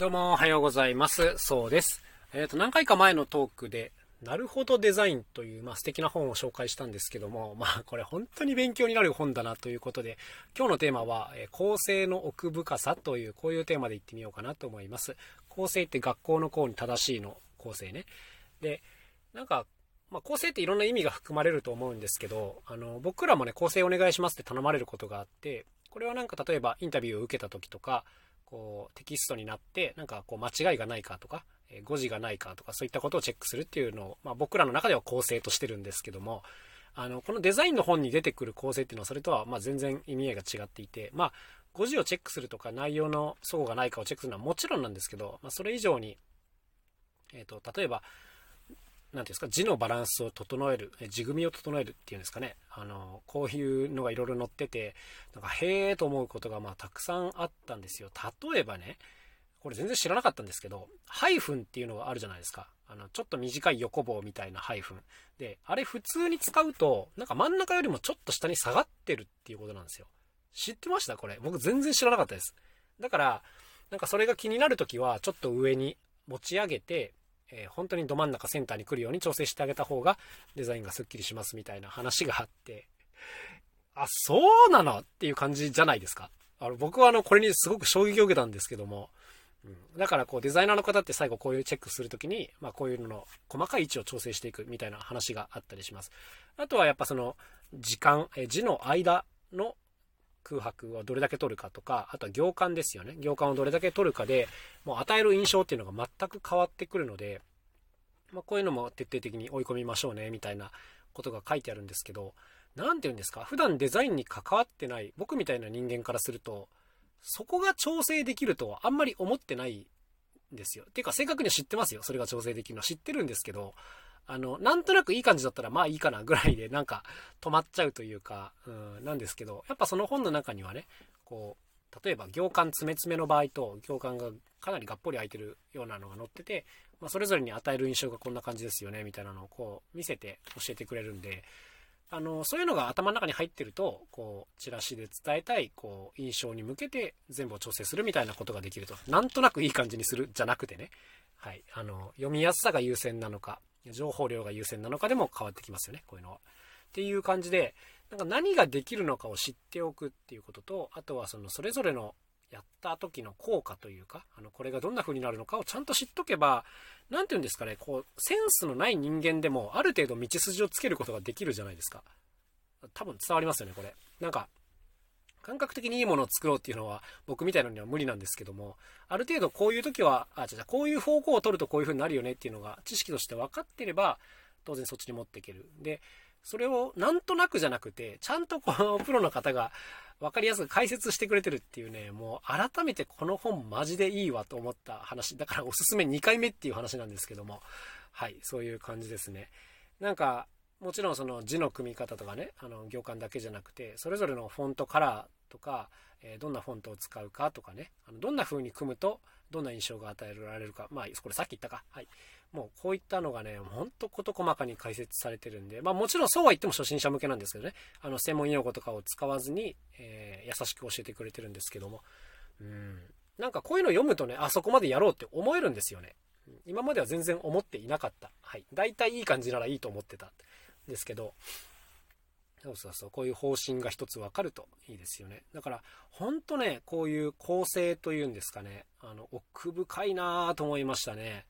どうもおはようございます。そうです。えっ、と、何回か前のトークで、なるほどデザインという、まあ、素敵な本を紹介したんですけども、まあ、これ本当に勉強になる本だなということで、今日のテーマは、え構成の奥深さという、こういうテーマで言ってみようかなと思います。構成って学校の校に正しいの構成ね。で、なんか、まあ、構成っていろんな意味が含まれると思うんですけど、あの、僕らもね、構成お願いしますって頼まれることがあって、これはなんか例えばインタビューを受けた時とか、こうテキストになってなんかこう間違いがないかとか、え誤字がないかとかそういったことをチェックするっていうのを、まあ、僕らの中では構成としてるんですけどもあのこのデザインの本に出てくる構成っていうのはそれとはま全然意味合いが違っていてまあ誤字をチェックするとか内容の齟齬がないかをチェックするのはもちろんなんですけど、まあ、それ以上に、えー、と例えばなんていうんですか字のバランスを整える字組みを整えるっていうんですかね。あのこういうのがいろいろ載っててなんかへえと思うことがまあたくさんあったんですよ。例えばねこれ全然知らなかったんですけどハイフンっていうのがあるじゃないですか。あのちょっと短い横棒みたいなハイフン。であれ普通に使うとなんか真ん中よりもちょっと下に下がってるっていうことなんですよ。知ってましたこれ？僕全然知らなかったです。だからなんかそれが気になるときはちょっと上に持ち上げてえー本当にど真ん中センターに来るように調整してあげた方がデザインがスッキリしますみたいな話があって。あそうなのっていう感じじゃないですか。あの僕はあのこれにすごく衝撃を受けたんですけども、うん、だからこうデザイナーの方って最後こういうチェックするときに、まあ、こういうのの細かい位置を調整していくみたいな話があったりします。あとはやっぱその時間え字の間の空白をどれだけ取るかとかあとは行間ですよね。行間をどれだけ取るかでもう与える印象っていうのが全く変わってくるので、まあ、こういうのも徹底的に追い込みましょうねみたいなことが書いてあるんですけど何て言うんですか普段デザインに関わってない僕みたいな人間からするとそこが調整できるとはあんまり思ってないんですよ。っていうか正確には知ってますよ。それが調整できるのは。知ってるんですけどあのなんとなくいい感じだったらまあいいかなぐらいでなんか止まっちゃうというか、うん、なんですけどやっぱその本の中にはねこう例えば行間詰め詰めの場合と行間がかなりがっぽり空いてるようなのが載ってて、まあ、それぞれに与える印象がこんな感じですよねみたいなのをこう見せて教えてくれるんであのそういうのが頭の中に入ってるとこうチラシで伝えたいこう印象に向けて全部を調整するみたいなことができると。なんとなくいい感じにするじゃなくてね、はい、あの読みやすさが優先なのか情報量が優先なのかでも変わってきますよねこういうのは。っていう感じでなんか何ができるのかを知っておくっていうこととあとはそのそれぞれのやった時の効果というかあのこれがどんな風になるのかをちゃんと知っとけば何て言うんですかねこうセンスのない人間でもある程度道筋をつけることができるじゃないですか多分伝わりますよねこれなんか感覚的にいいものを作ろうっていうのは僕みたいなのには無理なんですけどもある程度こういう時はあじゃあこういう方向を取るとこういう風になるよねっていうのが知識として分かってれば当然そっちに持っていける。でそれをなんとなくじゃなくてちゃんとこのプロの方が分かりやすく解説してくれてるっていうねもう改めてこの本マジでいいわと思った話だからおすすめ2回目っていう話なんですけども。はいそういう感じですね。なんかもちろんその字の組み方とかねあの行間だけじゃなくてそれぞれのフォントカラーとか、えどんなフォントを使うかとかねあのどんな風に組むとどんな印象が与えられるかまあこれさっき言ったか。はい。もうこういったのがねほんと事細かに解説されてるんでまあもちろんそうは言っても初心者向けなんですけどね。あの専門用語とかを使わずに、えー優しく教えてくれてるんですけども。うん。なんかこういうの読むとねあそこまでやろうって思えるんですよね。今までは全然思っていなかった。はい。大体いい感じならいいと思ってた。ですけどそうそうそうこういう方針が一つ分かるといいですよね。だから本当ねこういう構成というんですかねあの奥深いなぁと思いましたね、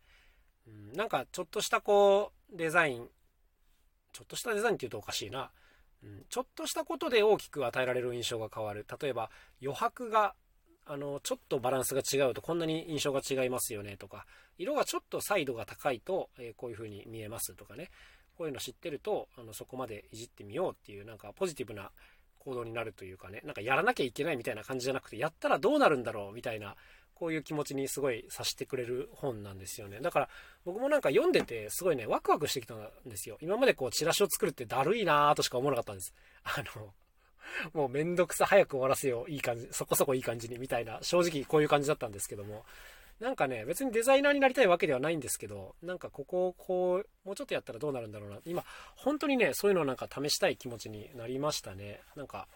うん、なんかちょっとしたこうデザインちょっとしたデザインっていうとおかしいな、うん、ちょっとしたことで大きく与えられる印象が変わる。例えば余白があのちょっとバランスが違うとこんなに印象が違いますよねとか色がちょっと彩度が高いと、えこういう風に見えますとかね。こういうの知ってるとあのそこまでいじってみようっていうなんかポジティブな行動になるというかねなんかやらなきゃいけないみたいな感じじゃなくてやったらどうなるんだろうみたいなこういう気持ちにすごいさしてくれる本なんですよね。だから僕もなんか読んでてすごいねワクワクしてきたんですよ。今までこうチラシを作るってだるいなーとしか思わなかったんです。あのもうめんどくさ早く終わらせよういい感じそこそこいい感じにみたいな正直こういう感じだったんですけども。なんかね別にデザイナーになりたいわけではないんですけどなんかここをこうもうちょっとやったらどうなるんだろうな。今本当にねそういうのをなんか試したい気持ちになりましたね。なんか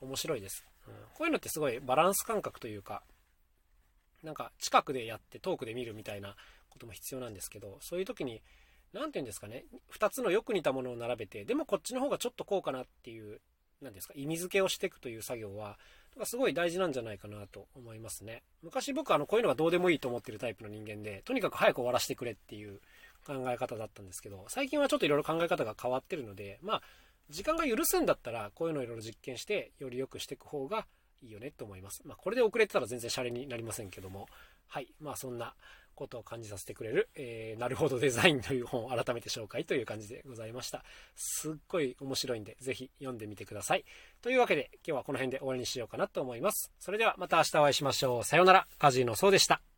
面白いです、うん、こういうのってすごいバランス感覚というかなんか近くでやって遠くで見るみたいなことも必要なんですけど、そういう時に、何て言うんですかね、2つのよく似たものを並べて、でもこっちの方がちょっとこうかなっていう、何ですか、意味付けをしていくという作業は、すごい大事なんじゃないかなと思いますね。昔僕あのこういうのがどうでもいいと思ってるタイプの人間で、とにかく早く終わらせてくれっていう考え方だったんですけど、最近はちょっといろいろ考え方が変わってるので、まあ、時間が許すんだったら、こういうのをいろいろ実験して、より良くしていく方がいいよねと思います。まあ、これで遅れてたら全然シャレになりませんけども、はい。まあ、そんなことを感じさせてくれる、えー、なるほどデザインという本を改めて紹介という感じでございました。すっごい面白いんで、ぜひ読んでみてください。というわけで、今日はこの辺で終わりにしようかなと思います。それではまた明日お会いしましょう。さようなら。カジノそうでした。